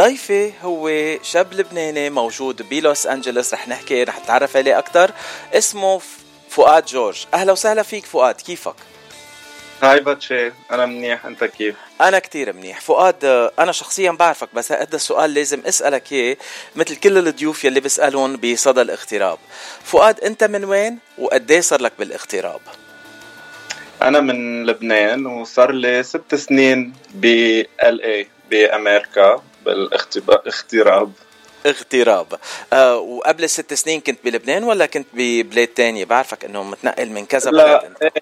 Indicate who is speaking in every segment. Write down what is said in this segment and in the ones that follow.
Speaker 1: ضيفي هو شاب لبناني موجود بلوس أنجلوس رح نحكي رح نتعرف عليه أكثر اسمه فؤاد جورج. أهلا وسهلا فيك فؤاد كيفك؟
Speaker 2: هاي باتشي أنا منيح أنت كيف؟
Speaker 1: أنا كتير منيح. فؤاد أنا شخصيا بعرفك بس هذا السؤال لازم أسألك إياه مثل كل الضيوف يلي بسالهم بصدى الاغتراب. فؤاد أنت من وين؟ وقد صار لك بالاغتراب؟
Speaker 2: أنا من لبنان وصار لي ست سنين ب إل اي بأمريكا. بالاغتراب
Speaker 1: اغتراب. آه وقبل الست سنين كنت بلبنان ولا كنت ببلاد تانية؟ بعرفك إنه متنقل من كذا
Speaker 2: بلد لا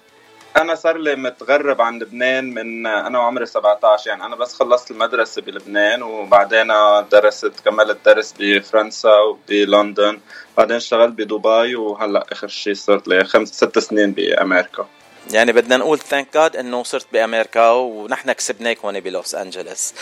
Speaker 2: أنا صار لي متغرب عن لبنان من أنا وعمري 17 يعني أنا بس خلصت المدرسة بلبنان وبعدين درست كملت درس بفرنسا وبلندن بعدين اشتغلت بدبي وهلأ آخر شيء صرت لي خمس ست سنين بأمريكا.
Speaker 1: يعني بدنا نقول thank God إنه صرت بأمريكا ونحن كسبناك هون بلوس انجلوس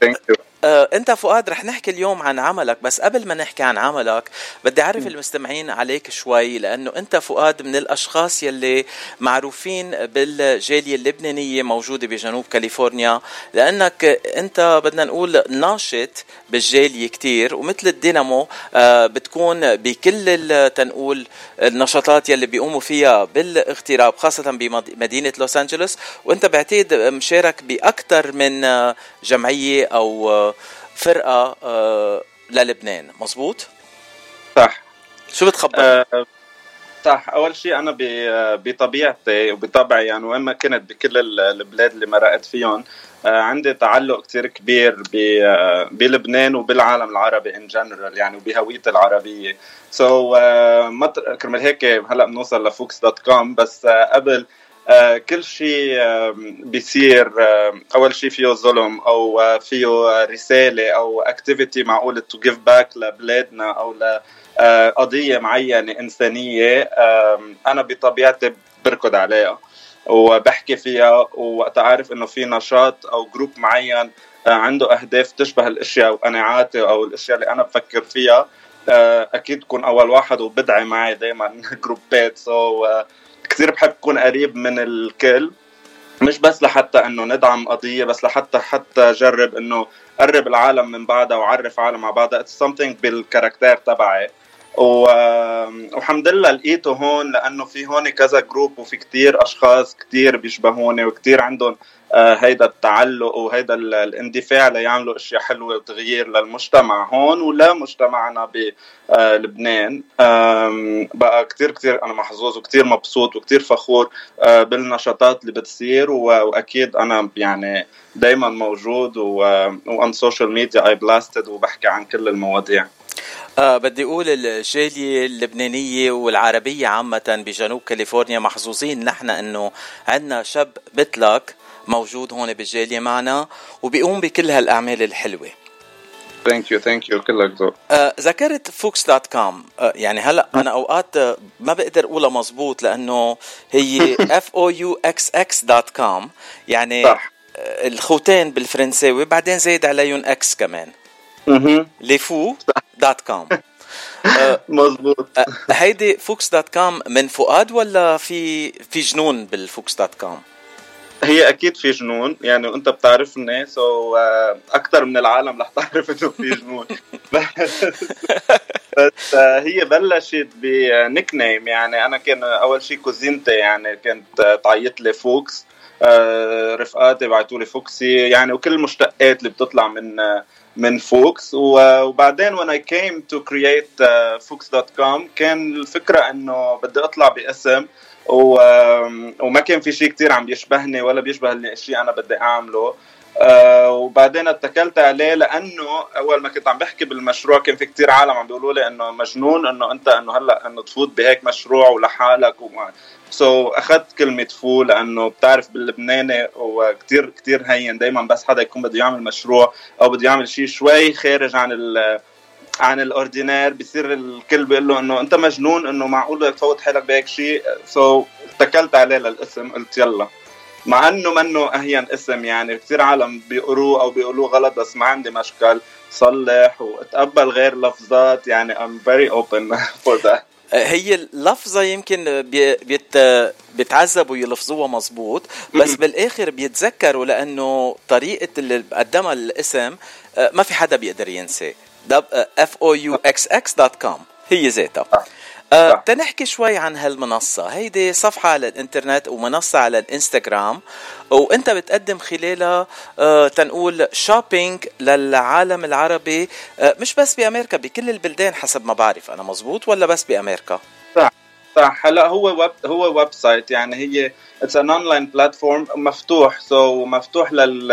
Speaker 1: thank you انت فؤاد رح نحكي اليوم عن عملك بس قبل ما نحكي عن عملك بدي أعرف المستمعين عليك شوي لأنه انت فؤاد من الأشخاص يلي معروفين بالجالية اللبنانية موجودة بجنوب كاليفورنيا لأنك انت بدنا نقول ناشط بالجالية كتير ومثل الدينامو آه، بتكون بكل تنقول النشاطات يلي بيقوموا فيها بالاغتراب خاصة بمدينه لوس أنجلوس وانت بعتقد مشارك باكثر من جمعية أو فرقة آه، للبنان. مزبوط
Speaker 2: صح.
Speaker 1: شو بتخبر؟ أه
Speaker 2: صح. أول شيء أنا بطبيعتي وبطبعي يعني وين ما كنت بكل البلاد اللي مرقت فيهم آه، عندي تعلق كتير كبير آه، بلبنان وبالعالم العربي ان جنرال يعني وبهويتي العربية. so, كرمال هيك هلأ بنوصل ل Fouxx dot com بس قبل آه كل شيء آه بيصير آه أول شيء فيه ظلم أو آه فيه رسالة أو activity معقول to give back لبلادنا أو لقضيه معينة إنسانية أنا بطبيعتي بركض عليها وبحكي فيها ووقت عارف إنه في نشاط أو group معين آه، عنده أهداف تشبه الأشياء وقناعاتي أو الأشياء اللي أنا بفكر فيها آه، أكيد كون أول واحد وبدعي معي دائما جروبات so, كثير بحب اكون قريب من الكل. مش بس لحتى إنه ندعم قضية بس لحتى حتى جرب إنه قرب العالم من بعضها وعرف عالم مع بعضها. it's something بال caractère تبعي. والحمد لله لقيته هون لأنه في هون كذا جروب وفي كتير أشخاص كتير بيشبهوني وكتير عندهم آه، هيدا التعلق وهيدا الاندفاع ليعملوا أشياء حلوة وتغيير للمجتمع هون ولا مجتمعنا بلبنان بقى كتير كتير أنا محظوظ وكتير مبسوط وكتير فخور آه، بالنشاطات اللي بتصير وأكيد أنا يعني دايما موجود وأن سوشيال ميديا اي بلاستد وبحكي عن كل المواضيع.
Speaker 1: آه بدي أقول الجاليه اللبنانية والعربية عامة بجنوب كاليفورنيا محظوظين. نحن إنه عندنا شاب مثلك موجود هون بالجالية معنا وبيقوم بكل هالأعمال الحلوة.
Speaker 2: ثانك يو ثانك يو كلك ذوق.
Speaker 1: ذكرت Fouxx dot com يعني هلا أنا أوقات ما بقدر أقولها مزبوط لأنه هي F O U X X dot com يعني صح. آه، الفو تاع بالفرنساوي بعدين زايد عليهم X كمان. أها les fous dot com.
Speaker 2: مزبوط
Speaker 1: آه، هيدي Fouxx dot com من فؤاد ولا في في جنون بالفوكس دوت كوم؟
Speaker 2: هي أكيد في جنون. يعني وانت بتعرفني so آه، أكثر من العالم رح تعرف إنه في جنون. بس آه، هي بلشت ب nickname يعني أنا كان أول شيء cousine تي يعني كانت تعيط لي Fouxx رفقاتي بعثوا لي Fouxxy يعني وكل المشتقات اللي بتطلع من من Fouxx وبعدين when I came to create fouxx.com كان الفكرة إنه بدي أطلع باسم. وما كان في شيء كتير عم يشبهني ولا بيشبه الشيء أنا بدي أعمله وبعدين اتكلت عليه لأنه أول ما كنت عم بحكي بالمشروع كان في كتير عالم عم بيقولوا لي إنه مجنون إنه أنت إنه هلأ إنه تفوت بهيك مشروع ولحالك so, أخذت كلمة fou لأنه بتعرف باللبناني وكتير كتير هين. دائما بس حدا يكون بده يعمل مشروع أو بده يعمل شيء شوي خارج عن ال عن ال ordinaire بصير الكل بيقول له إنه أنت مجنون إنه معقول بدك تفوت حالك بهيك شيء so, اتكلت عليه للاسم قلت يلا. مع إنه منه أهين اسم يعني كثير عالم بيقروه أو بيقولوه غلط بس ما عندي مشكل. صلح واتقبل غير لفظات يعني I'm very open for that.
Speaker 1: هي اللفظة يمكن بيت بيتعذبوا يلفظوها مظبوط بس بالآخر بيتذكروا لأنه طريقة اللي قدمها الاسم آه، ما في حدا بيقدر ينسى F O U X X dot com هي ذاتها. أه تنحكي شوي عن هالمنصة. هيدي صفحة على الإنترنت ومنصة على الإنستغرام. وإنت بتقدم خلالها أه تنقول shopping للعالم العربي. أه مش بس بأمريكا بكل البلدان حسب ما بعرف. أنا مزبوط ولا بس بأمريكا؟
Speaker 2: صح صح. هلا هو ويب هو ويب سايت. يعني هي it's an online platform مفتوح. so مفتوح لل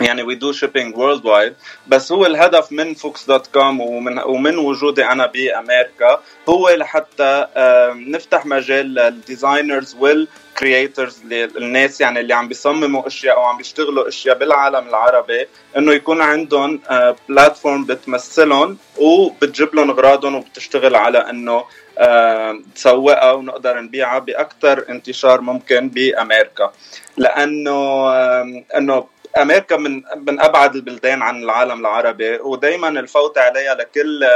Speaker 2: يعني we do shipping worldwide بس هو الهدف من Fouxx dot com ومن ومن وجودي أنا بأمريكا هو لحتى نفتح مجال لل designers وال creators الناس يعني اللي عم بيصمموا أشياء أو عم بيشتغلوا أشياء بالعالم العربي إنه يكون عندهم platform بتمثلهم وبتجيب لهم أغراضهم وبتشتغل على إنه تسوقها ونقدر نبيعها باكثر انتشار ممكن بأمريكا. لأنه إنه أمريكا من من أبعد البلدان عن العالم العربي ودائما الفوت عليها لكل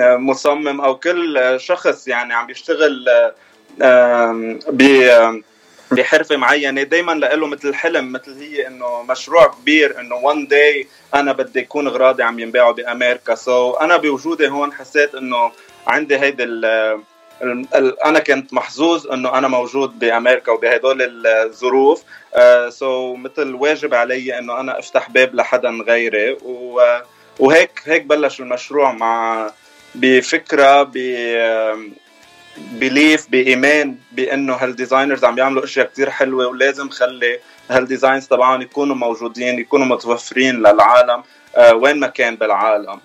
Speaker 2: مصمم أو كل شخص يعني عم بيشتغل ب بحرفة معينة. دائما له مثل حلم مثل هي إنه مشروع كبير إنه one day أنا بدي يكون أغراضي عم ينباعوا بأمريكا. so so أنا بوجودي هون حسيت إنه عندي هيدي أنا كنت محظوظ إنه أنا موجود بأمريكا وبهدول الظروف. so uh, so مثل واجب علي إنه أنا أفتح باب لحدا غيري. وهيك هيك بلش المشروع مع بفكرة ب belief بإيمان بإنه هال designers عم يعملوا أشياء كتير حلوة ولازم خلي هال designs تبعهم يكونوا موجودين يكونوا متوفرين للعالم uh, وين ما كان بالعالم.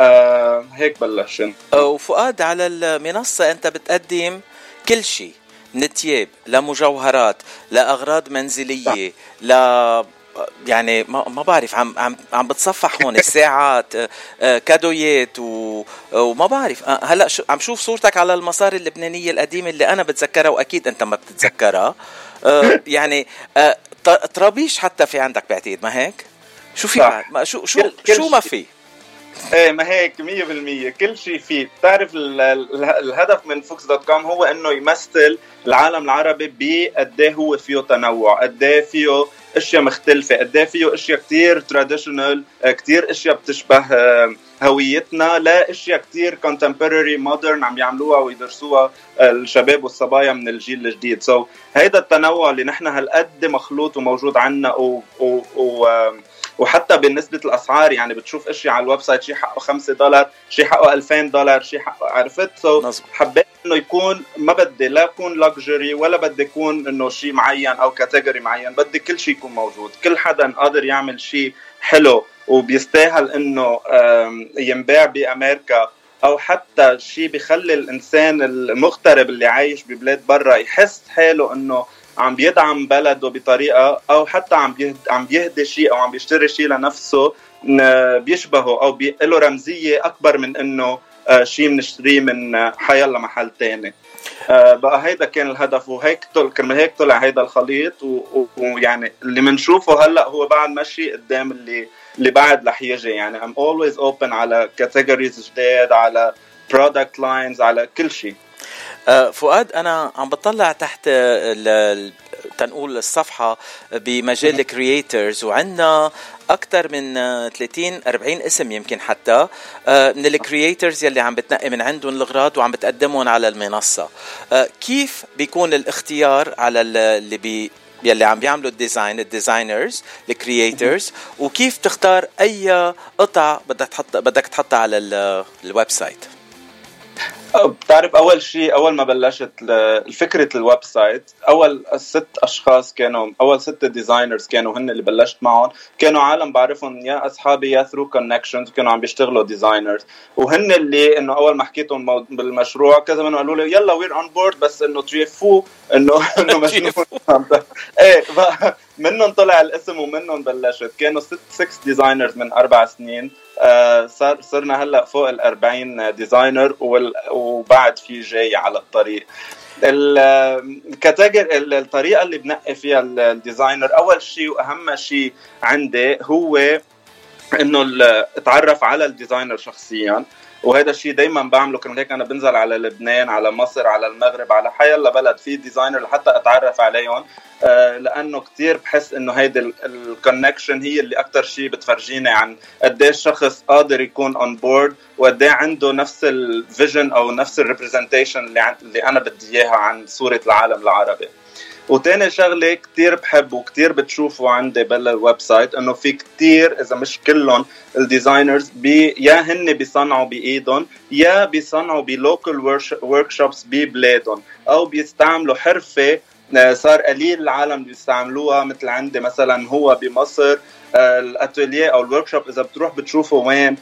Speaker 2: آه هيك بلشنا
Speaker 1: آه، وفؤاد على المنصة أنت بتقدم كل شيء من تياب لمجوهرات لأغراض منزلية ل يعني ما ما بعرف عم عم عم بتصفح هون ساعات آه، كادويات و وما بعرف. آه، هلأ عم شوف صورتك على المصاري اللبنانية القديمة اللي أنا بتذكرها وأكيد أنت ما بتتذكرها. يعني طرابيش حتى في عندك بعتقد ما هيك؟ شو في شو شو شو ما في؟
Speaker 2: إيه ما هيك 100% كل شيء فيه. بتعرف الهدف من فوكس dot com هو إنه يمثل العالم العربي بقد إيه هو فيه تنوع. قد إيه فيه أشياء مختلفة. قد إيه فيه أشياء كثير traditional كثير أشياء بتشبه آه، هويتنا لأشياء كثير contemporary modern عم يعملوها ويدرسوها آه، الشباب والصبايا من الجيل الجديد. so so, هيدا التنوع اللي نحن هالقد مخلوط وموجود عنا و, و, و وحتى بالنسبة الأسعار يعني بتشوف اشياء على ال website شيء حقه 5 دولار شيء حقه 2000 دولار شيء حقه عرفت؟ so so حبيت إنه يكون ما بدي لا يكون luxury ولا بدي يكون إنه شيء معين أو category معين بدي كل شيء يكون موجود. كل حدا قادر يعمل شيء حلو وبيستاهل إنه ينباع بأمريكا أو حتى شيء بيخلي الإنسان المغترب اللي عايش ببلاد برا يحس حاله إنه عم بيدعم بلده بطريقة أو حتى عم عم بيهدي شيء أو عم بيشتري شيء لنفسه بيشبهه أو له رمزية أكبر من إنه آه، شيء بنشتريه من حيلا محل تاني. آه، بقى هيدا كان الهدف وهيك كرمال هيك طلع هيدا الخليط ويعني اللي بنشوفه هلأ هو بعد مشي قدام اللي اللي بعد رح يجي. يعني I'm always open على categories جداد على product lines على كل شيء.
Speaker 1: آه، فؤاد أنا عم بطلع تحت تنقول الصفحة بمجال ال creators وعندنا أكثر من 30 40 اسم يمكن حتى. من ال creators يلي عم بتنقي من عندهم الاغراض وعم بتقدمهم على المنصة. كيف بيكون الاختيار على اللي بي يلي عم بيعملوا ال design ال designers ال creators وكيف تختار أي قطع بدك تحط بدك تحطها على ال website
Speaker 2: بتعرف أول شيء أول ما بلشت فكره ال website أول ست أشخاص كانوا أول ست designers كانوا هن اللي بلشت معهم. كانوا عالم بعرفهم يا أصحابي يا through connections كانوا عم بيشتغلوا designers وهن اللي إنه أول ما حكيتهم بالمشروع كذا منهم قالوا لي يلا we're on board بس إنه très fou انه إنه مجنون. إيه منهم طلع الاسم ومنهم بلشت. كانوا ست 6 designers من أربع سنين. آه، صار صرنا هلأ فوق ال 40 designer وبعد في جاي على الطريق. ال category الطريقة اللي بنقي فيها ال designer أول شيء وأهم شيء عندي هو إنه اتعرف على ال designer شخصيا. وهذا الشيء دائما بعمله. كرمال هيك أنا بنزل على لبنان على مصر على المغرب على حيلا بلد في designer لحتى أتعرف عليهم. آه، لأنه كثير بحس إنه هيدي ال connection هي اللي أكثر شيء بتفرجيني عن قد إيه الشخص قادر يكون on board وقد إيه عنده نفس ال vision أو نفس ال representation اللي, اللي أنا بدي إياها عن صورة العالم العربي. وتاني شغلة كتير بحب وكتير بتشوفوا عندي بال website إنه في كتير إذا مش كلهم ال designers بي يا هن بيصنعوا بإيدهم يا بيصنعوا ب local workshops ببلادهم أو بيستعملوا حرفة آه، صار قليل العالم بيستعملوها مثل عندي مثلا هو بمصر آه، الأتولية أو ال workshop إذا بتروح بتشوفه وين.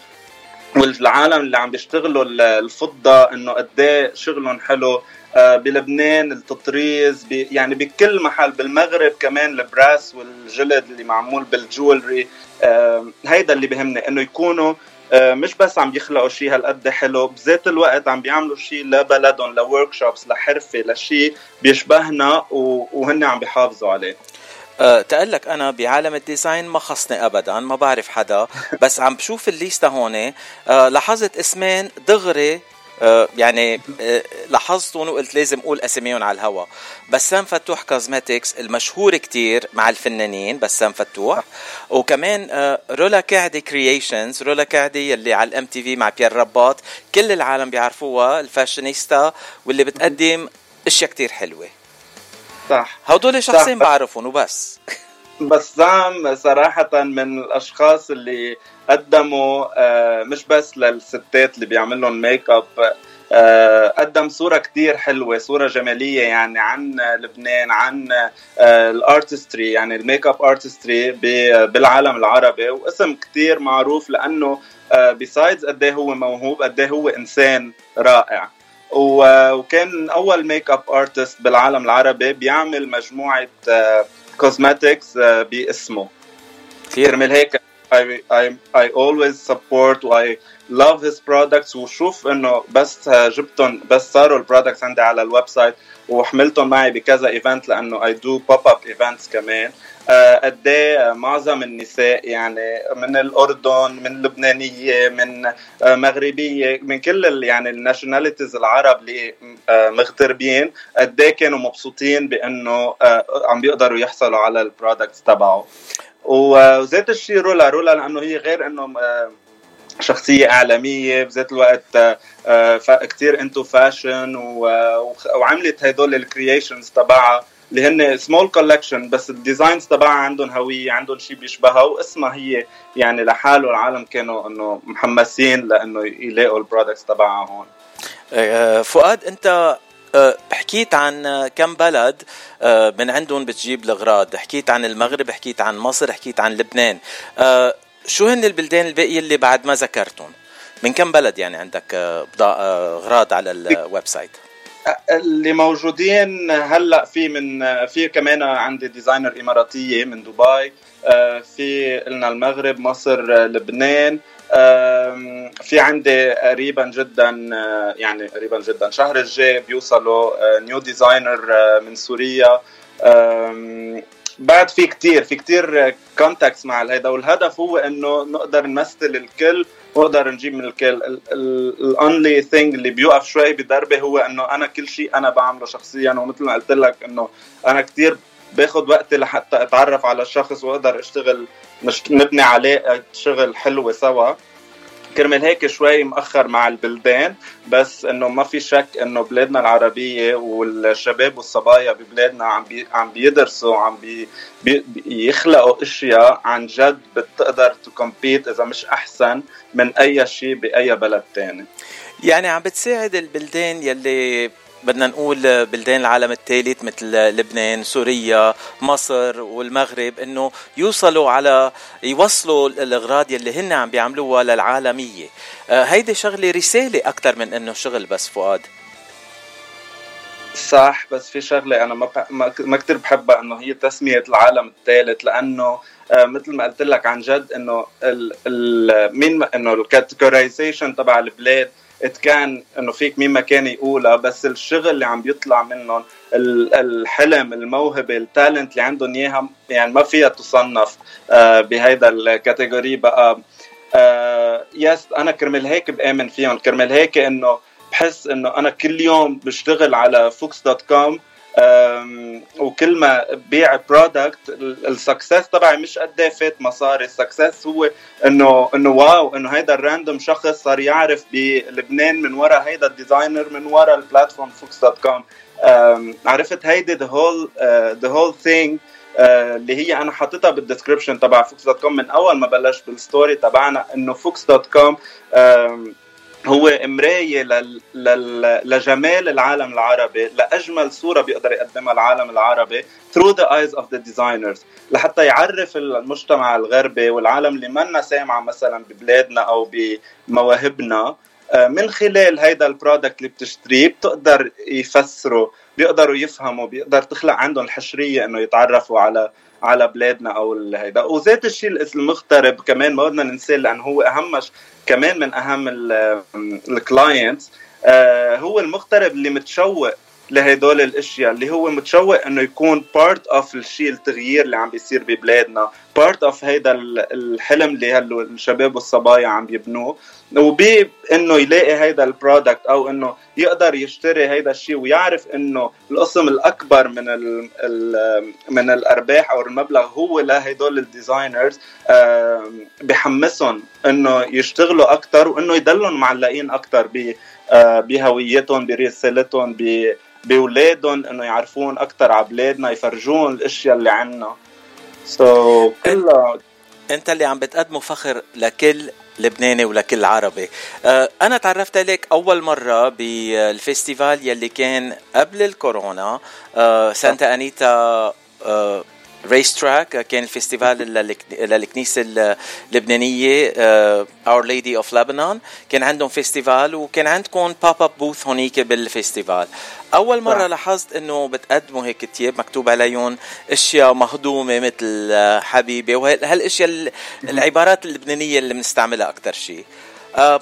Speaker 2: والعالم اللي عم بيشتغلوا الفضة إنه قد إيه شغلهم حلو. بلبنان التطريز يعني بكل محل بالمغرب كمان ال brass والجلد اللي معمول بال jewelry. هيدا اللي بهمني إنه يكونوا آه، مش بس عم يخلقوا شيء هالقد حلو بذات الوقت عم بيعملوا شيء لبلدهم ل workshops لحرفة لشيء بيشبهنا وهن عم بيحافظوا عليه.
Speaker 1: أه تقلك أنا بعالم ال design ما خصني ابدا ما بعرف حدا بس عم بشوف الليستة هون أه لاحظت اسمين دغري آه، يعني آه، لاحظتهم وقلت لازم أقول أساميهم على الهوا. بسام فتوح Cosmetics المشهور كتير مع الفنانين بسام فتوح. وكمان آه، رولا كعدي Creations رولا كعدي اللي على ال MTV مع بيير رباط كل العالم بيعرفوها الفاشينيستا واللي بتقدم أشياء كتير حلوة.
Speaker 2: صح.
Speaker 1: هدول شخصين بعرفهم وبس.
Speaker 2: بسام صراحة من الأشخاص اللي قدموا آه، مش بس للستات اللي بيعمل لهم ميك اب آه، قدم صورة كتير حلوة صورة جمالية يعني عن لبنان عن آه، ال artistry يعني ال makeup artistry بالعالم العربي. واسم كتير معروف لأنه besides قد إيه هو موهوب قد إيه هو إنسان رائع. وكان أول makeup artist بالعالم العربي بيعمل مجموعة cosmetics باسمه. كرمال هيك I, I, I always support I love his products. وشوف إنه بس جبتهم بس صاروا ال products عندي على ال website وحملتهم معي بكذا event لأنه I do pop up events كمان. قد إيه معظم النساء يعني من الأردن من لبنانية من مغربية من كل يعني ال nationalities العرب اللي مغتربين قد إيه كانوا مبسوطين بإنه عم بيقدروا يحصلوا على ال products تبعه. وذات الشيء رولا رولا لأنه هي غير انه آه، شخصية إعلامية بذات الوقت آه، آه، كتير into fashion وعملت هدول ال creations تبعها اللي هن small collection بس ال designs تبعها عندهم هوية عندهم شيء بيشبهها واسمها هي يعني لحاله العالم كانوا إنه محمسين لإنه يلاقوا ال products تبعها هون.
Speaker 1: فؤاد أنت حكيت عن كم بلد أه، من عندهم بتجيب الأغراض. حكيت عن المغرب حكيت عن مصر حكيت عن لبنان. شو هن البلدان الباقية اللي بعد ما ذكرتهم؟ من كم بلد يعني عندك أغراض على ال website؟
Speaker 2: اللي موجودين هلأ في من في كمان عندي designer إماراتية من دبي. في قلنا المغرب مصر لبنان. في عندي قريبا جدا آه، يعني قريبا جدا. شهر الجاي بيوصلوا new آه، designer آه، من سوريا. بعد في كتير في كتير contacts مع هيدا. والهدف هو إنه نقدر نمثل الكل ونقدر نجيب من الكل. ال only thing اللي بيوقف شوي بدربي هو إنه أنا كل شيء أنا بعمله شخصيا. ومثل ما قلت لك إنه أنا كتير باخذ وقتي لحتى اتعرف على الشخص واقدر اشتغل منشان نبني علاقه شغل حلوة سوا. كرمال هيك شوي مأخر مع البلدان بس إنه ما في شك إنه بلادنا العربية والشباب والصبايا ببلادنا عم بي عم بيدرسوا عم بي بي يخلقوا أشياء عن جد بتقدر ت compete إذا مش أحسن من أي شيء بأي بلد تاني.
Speaker 1: يعني عم بتساعد البلدان يلي بدنا نقول بلدان العالم الثالث مثل لبنان سوريا مصر والمغرب إنه يوصلوا على يوصلوا الأغراض يلي هن عم بيعملوها للعالمية. آه، هيدي شغلة رسالة أكثر من إنه شغل بس فؤاد.
Speaker 2: صح بس في شغلة أنا ما ما كثير بحبها إنه هي تسمية العالم الثالث لأنه آه مثل ما قلت لك عن جد إنه ال ال مين إنه الكاتيجورايزيشن تبع البلاد كان إنه فيك مين ما كان يقولها بس الشغل اللي عم بيطلع منهم الحلم الموهبة ال talent اللي عندهم إياها يعني ما فيها تصنف آه، بهيدا ال category بقى. آه yes أنا كرمال هيك بآمن فيهم كرمال هيك إنه بحس إنه أنا كل يوم بشتغل على فوكس dot com وكل ما بيع product ال success تبعي مش قد إيه فات مصاري. ال success هو إنه إنه wow إنه هيدا ال random شخص صار يعرف بلبنان من ورا هيدا ال designer من ورا ال platform فوكس dot com عرفت هيدي the whole the whole thing اللي هي أنا حاططها بال description تبع فوكس dot com من أول ما بلش بال story تبعنا إنه فوكس dot com هو مرايه لل... لل... لجمال العالم العربي لأجمل صورة بيقدر يقدمها العالم العربي through the eyes of the designers. لحتى يعرف المجتمع الغربي والعالم اللي منا سامعه مثلا ببلادنا أو بمواهبنا آه، من خلال هيدا ال product اللي بتشتريه بتقدر يفسروا بيقدروا يفهموا بيقدر تخلق عندهم الحشريه إنه يتعرفوا على على بلادنا أو هيدا. وذات الشيء المغترب كمان ما بدنا ننساه لأنه هو أهم كمان من أهم ال clients آه، هو المغترب اللي متشوق لهدول الأشياء اللي هو متشوق إنه يكون part of الشيء التغيير اللي عم بيصير ببلادنا part of هيدا الحلم اللي هلو الشباب والصبايا عم يبنوه. وبي إنه يلاقي هيدا ال product أو إنه يقدر يشتري هيدا الشيء ويعرف إنه القسم الأكبر من ال ال من الأرباح أو المبلغ هو لهدول ال designers بحمسهم إنه يشتغلوا أكثر وإنه يضلهم معلقين أكثر آه، بهويتهم برسالتهم بأولادهم إنه يعرفون أكثر على بلادنا يفرجون الأشياء اللي عنا. so so, كلها
Speaker 1: أنت اللي عم بتقدمه فخر لكل لبناني ولكل عربي. آه، أنا تعرفت عليك أول مرة بال festival يلي كان قبل الكورونا آه، سانتا أنيتا race track كان ال festival للكنيسه اللبنانية Our Lady of Lebanon كان عندهم festival وكان عندكم pop up booth هونيك بال festival أول مرة لاحظت إنه بتقدموا هيك تياب مكتوب عليهم أشياء مهضومة مثل آه، حبيبي وهالاشياء العبارات اللبنانية اللي بنستعملها أكثر شيء آه،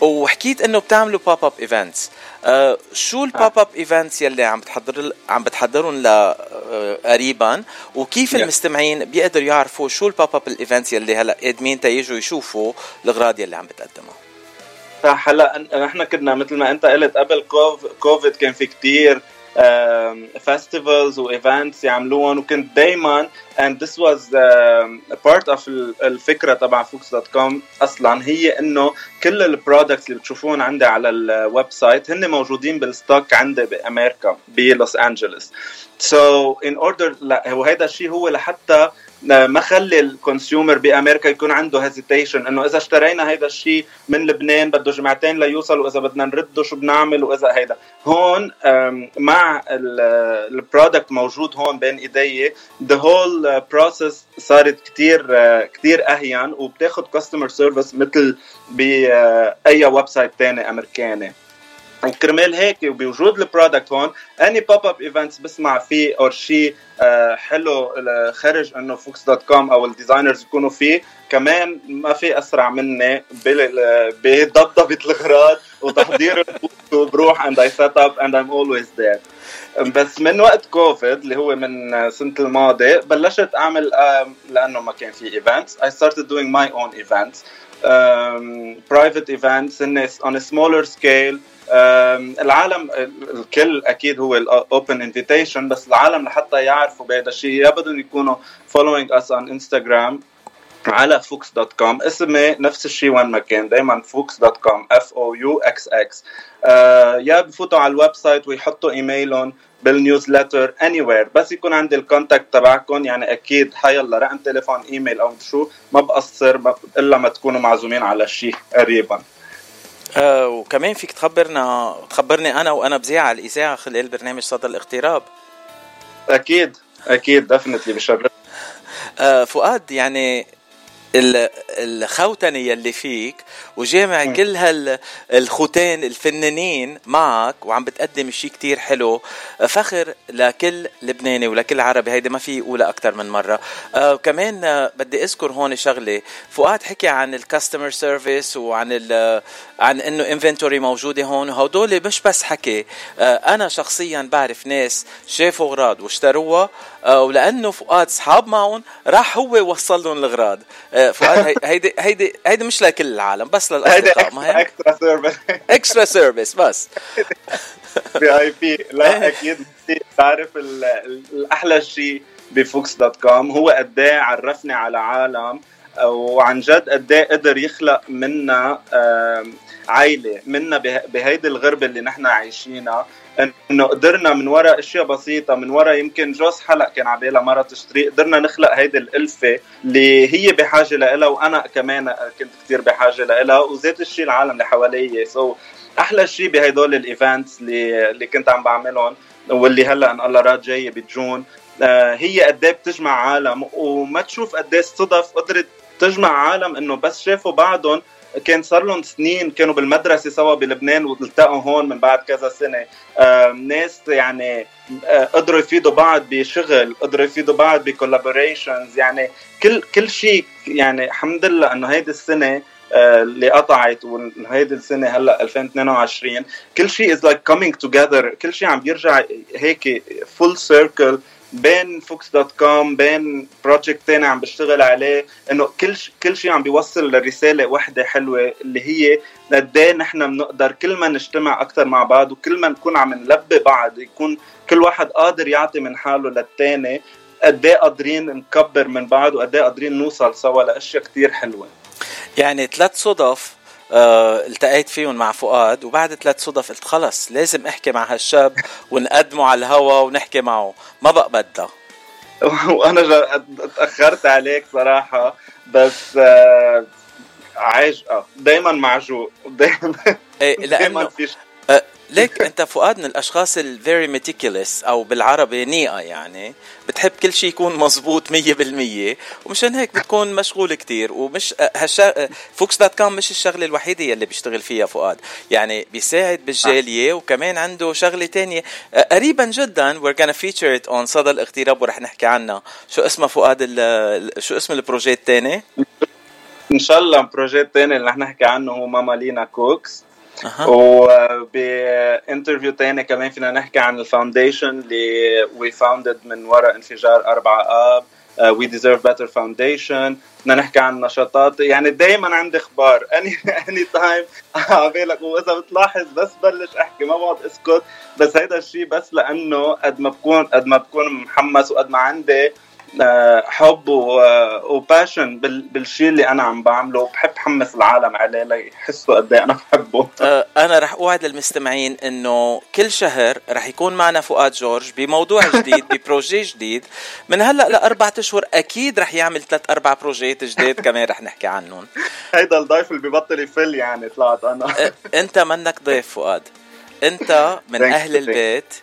Speaker 1: وحكيت إنه بتعملوا pop up events أه شو ال pop up events يلي عم بتحضر عم بتحضرون آه، قريبا وكيف yeah. المستمعين بيقدروا يعرفوا شو ال pop up ال events يلي هلا قادمين تيجوا يشوفوا الأغراض يلي عم بتقدمها
Speaker 2: صح هلا نحن كنا مثل ما أنت قلت قبل كوفيد كان في كتير festivals و events يعملوهم. وكنت and this was uh, part of الفكرة تبع Fouxx.com أصلا. هي إنه كل ال products اللي بتشوفون عندي على ال website هن موجودين بال stock عندي بأمريكا بلوس أنجلوس. so in order وهذا الشيء هو لحتى ما خلي ال consumer بأمريكا يكون عنده hesitation إنه إذا اشترينا هيدا الشيء من لبنان بده جمعتين ليوصل وإذا بدنا نرده شو بنعمل وإذا هيدا. هون مع ال product موجود هون بين إيدي the whole process صارت كثير كثير أهون وبتاخذ customer service مثل بأي website ثاني أمريكاني. وكرمال هيك وبوجود ال product هون any pop up events بسمع فيه أو شيء حلو خارج انه Fouxx.com أو ال designers يكونوا فيه كمان ما في اسرع مني بضبضب الاغراض وتحضير وبروح and I set up and I'm always there بس من وقت كوفيد اللي هو من سنه الماضي بلشت اعمل لأنه ما كان في events I started doing my own events. Um, private events on a smaller scale. العالم الكل أكيد هو ال open invitation بس العالم لحتى يعرفوا بهذا الشيء يا بدهم يكونوا following us on انستغرام على Fouxx.com. اسمي نفس الشيء وين ما كان دائما Fouxx.com F O U X X يا بفوتوا على ال website ويحطوا إيميلهم بال newsletter anywhere بس يكون عندي ال contact تبعكم يعني أكيد حيلا رقم تليفون إيميل أو شو ما بقصر إلا ما تكونوا معزومين على شيء قريبا.
Speaker 1: آه وكمان فيك تخبرنا تخبرني أنا وأنا بذيع على الإذاعة خلال برنامج صدى الاغتراب.
Speaker 2: أكيد أكيد definitely بشرف.
Speaker 1: آه فؤاد يعني الخوتنة يلي فيك وجامع م. كل هالختان الفنانين معك وعم بتقدم شيء كتير حلو. فخر لكل لبناني ولكل عربي هيدي ما في يقولها أكثر من مرة. آه كمان آه بدي أذكر هون شغلة. فؤاد حكي عن ال customer service وعن عن إنه inventory موجودة هون. وهدول مش بس حكي. آه أنا شخصيا بعرف ناس شافوا أغراض واشتروها. ولأنه فؤاد صحاب معهم راح هو وصل لهم الأغراض. فؤاد هيدي هيدي هيدي مش لكل العالم بس للاصدقاء
Speaker 2: ما هي؟ extra service
Speaker 1: extra service بس.
Speaker 2: VIP لا إيه. أكيد تعرف الأحلى شيء ب Fouxx.com هو قد إيه عرفني على عالم وعن جد قد إيه قدر يخلق منا عائله منا بهيدي الغربة اللي نحن عايشينها إنه قدرنا من وراء إشياء بسيطة من وراء يمكن جوز حلق كان عبالها مرة تشتري قدرنا نخلق هيدي الألفة اللي هي بحاجة لها وأنا كمان كنت كثير بحاجة لها وذات الشيء العالم اللي حوالي so so أحلى شيء بهدول ال events اللي اللي كنت عم بعملهم واللي هلأ إن الله راد جاية بجون آه، هي قد إيه بتجمع عالم وما تشوف قد إيه الصدف قدرت تجمع عالم إنه بس شافوا بعضهم كان صار لهم سنين كانوا بالمدرسة سوا بلبنان والتقوا هون من بعد كذا سنة. ناس يعني آه قدروا يفيدوا بعض بشغل قدروا يفيدوا بعض ب collaborations يعني كل كل شيء يعني الحمد لله إنه هيدي السنة آه اللي قطعت وهيدي السنة هلأ 2022 كل شيء is like coming together كل شيء عم بيرجع هيك full circle بين Fouxx.com بين project تاني عم بشتغل عليه إنه كل ش... كل شيء عم بيوصل لرسالة وحدة حلوة اللي هي قد إيه نحن بنقدر كل ما نجتمع أكثر مع بعض وكل ما نكون عم نلبي بعض يكون كل واحد قادر يعطي من حاله للتاني قد إيه قادرين نكبر من بعض وقد إيه قادرين نوصل سوا لأشياء كثير حلوة.
Speaker 1: يعني ثلاث صدف آه، التقيت فيهم مع فؤاد وبعد ثلاث صدف قلت خلص لازم أحكي مع هالشاب ونقدمه على الهوا ونحكي معه. ما بقى بدها.
Speaker 2: وأنا تأخرت عليك صراحة بس آه عاجقه دائما معجوق دائما
Speaker 1: إيه لأنه آه، ليك أنت فؤاد من الأشخاص ال very meticulous أو بالعربي نيقة يعني. بتحب كل شيء يكون مزبوط 100% ومشان هيك بتكون مشغول كتير. ومش هالشا... Fouxx.com مش الشغلة الوحيدة يلي بيشتغل فيها فؤاد. يعني بيساعد بالجالية وكمان عنده شغلة تانية. قريبا جدا we're gonna feature it on صدى الاغتراب ورح نحكي عنها شو اسمه فؤاد ال... شو اسم ال projet الثاني
Speaker 2: إن شاء الله ال projet الثاني اللي رح نحكي عنه. هو Mama Lina Cooks. وب interview تاني كمان فينا نحكي عن ال foundation اللي we founded من وراء انفجار 4 آب. We Deserve Better Foundation بدنا نحكي عن نشاطات. يعني دائما عندي أخبار اني any time عبالك وإذا بتلاحظ بس بلش أحكي. ما بقعد اسكت بس هيدا الشيء بس لأنه قد ما بكون قد ما بكون محمس وقد ما عندي حب و passion بالشيء اللي أنا عم بعمله. وبحب حمس العالم عليه ليحسوا قد إيه أنا بحبه.
Speaker 1: آه، أنا رح أوعد للمستمعين إنه كل شهر رح يكون معنا فؤاد جورج بموضوع جديد ب projet جديد. من هلأ لاربع أشهر أكيد رح يعمل ثلاث أربع بروجيات جديد كمان رح نحكي عنهم.
Speaker 2: هيدا الضيف اللي ببطل يفل يعني طلعت أنا.
Speaker 1: آه، أنت منك ضيف فؤاد. أنت من أهل البيت.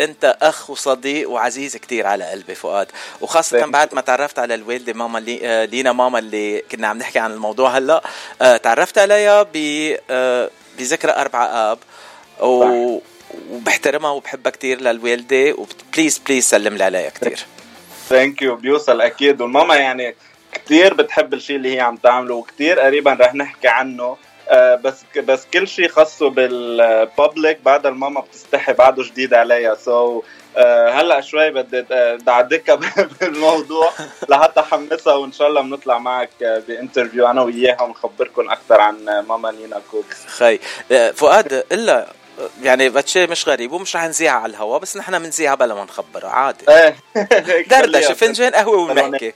Speaker 1: انت اخ وصديق وعزيز كتير على قلبي فؤاد. وخاصة بعد ما تعرفت على الوالدة ماما اللي آه، لينا ماما اللي كنا عم نحكي عن الموضوع هلأ آه، تعرفت عليها ب آه، بذكرى أربعة آب. و... وبحترمها وبحبها كتير للوالدة. و please please سلم لي عليها كتير.
Speaker 2: thank you بيوصل أكيد. والماما يعني كتير بتحب الشيء اللي هي عم تعمله وكتير قريبا رح نحكي عنه. بس بس كل شيء خاصه بال public بعد الماما بتستحي بعده جديد عليها. so so, uh, هلأ شوي بدي اعدقها بالموضوع لحتى حمسها وإن شاء الله بنطلع معك ب interview. أنا وياها ونخبركم أكثر عن ماما لينا فوكس
Speaker 1: خي آه، فؤاد إلا يعني فاتشي مش غريب ومش رح نذيعها على الهواء بس نحن بنذيعها بلا ما نخبرها عادي.
Speaker 2: إيه
Speaker 1: دردشة فنجان قهوة ونحكي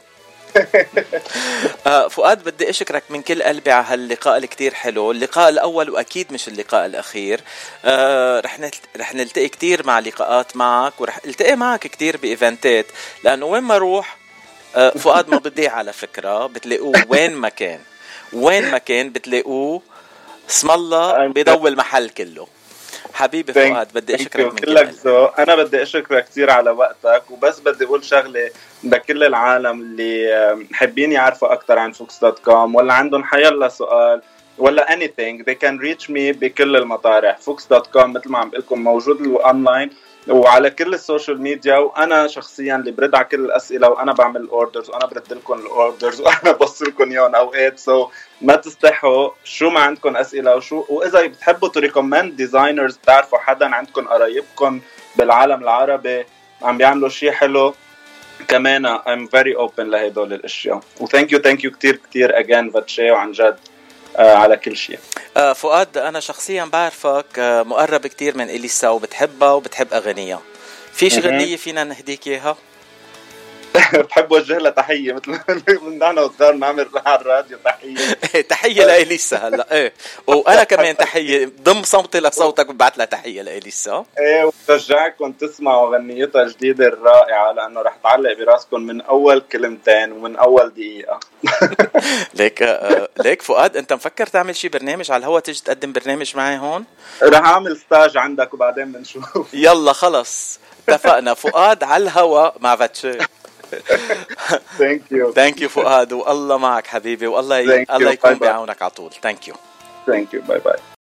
Speaker 1: آه، فؤاد بدي أشكرك من كل قلبي على هاللقاء الكتير حلو. اللقاء الأول وأكيد مش اللقاء الأخير. آه رح نلت... رح نلتقي كتير مع لقاءات معك ورح التقي معك كتير بإيفنتات. لأنه وين ما أروح آه فؤاد ما بضيع على فكرة. بتلاقوه وين ما كان. وين ما كان بتلاقوه. اسم الله بيضوي المحل كله. حبيبي فؤاد بدي أشكرك من
Speaker 2: أنا بدي أشكرك كثير على وقتك وبس بدي أقول شغلة لكل العالم اللي حابين يعرفوا أكثر عن فوكس dot com ولا عندهم حيلا سؤال ولا anything they can reach me بكل المطارح. فوكس dot com مثل ما عم بقول لكم موجود اونلاين وعلى كل ال social media وأنا شخصيا اللي برد على كل الأسئلة وأنا بعمل ال orders وأنا برد لكم ال orders وأنا بوصل لكم اياهم اوقات so so ما تستحوا شو ما عندكم أسئلة وشو وإذا بتحبوا ت recommend designers بتعرفوا حدا عندكم قرايبكم بالعالم العربي عم بيعملوا شيء حلو كمان I'm very open لهدول الأشياء. و thank you thank you كثير كثير again فاتشي وعن جد. على كل شيء.
Speaker 1: آه فؤاد أنا شخصيا بعرفك آه مقرب كثير من إليسا وبتحبها وبتحب اغانيها فيش غنية فينا نهديك إياها؟
Speaker 2: بحب وجه لها تحية مثل من نحن وصغار نعمل على الراديو تحية.
Speaker 1: تحية لإليسا هلا. إيه. وأنا كمان تحية. ضم صوتي لصوتك وببعث لها تحية لإليسا.
Speaker 2: إيه وبشجعكم تسمعوا غنيتها الجديدة الرائعة لأنه رح تعلق براسكم من أول كلمتين ومن أول دقيقة.
Speaker 1: ليك آه، ليك فؤاد أنت مفكر تعمل شي برنامج على الهوا تيجي تقدم برنامج معي هون؟
Speaker 2: رح أعمل ستاج عندك وبعدين بنشوف.
Speaker 1: يلا خلص. اتفقنا. فؤاد على الهوا مع فاتشي
Speaker 2: thank you
Speaker 1: thank you فؤاد والله معك حبيبي والله ي... الله يكون بعونك على طول ثانك يو
Speaker 2: thank you bye bye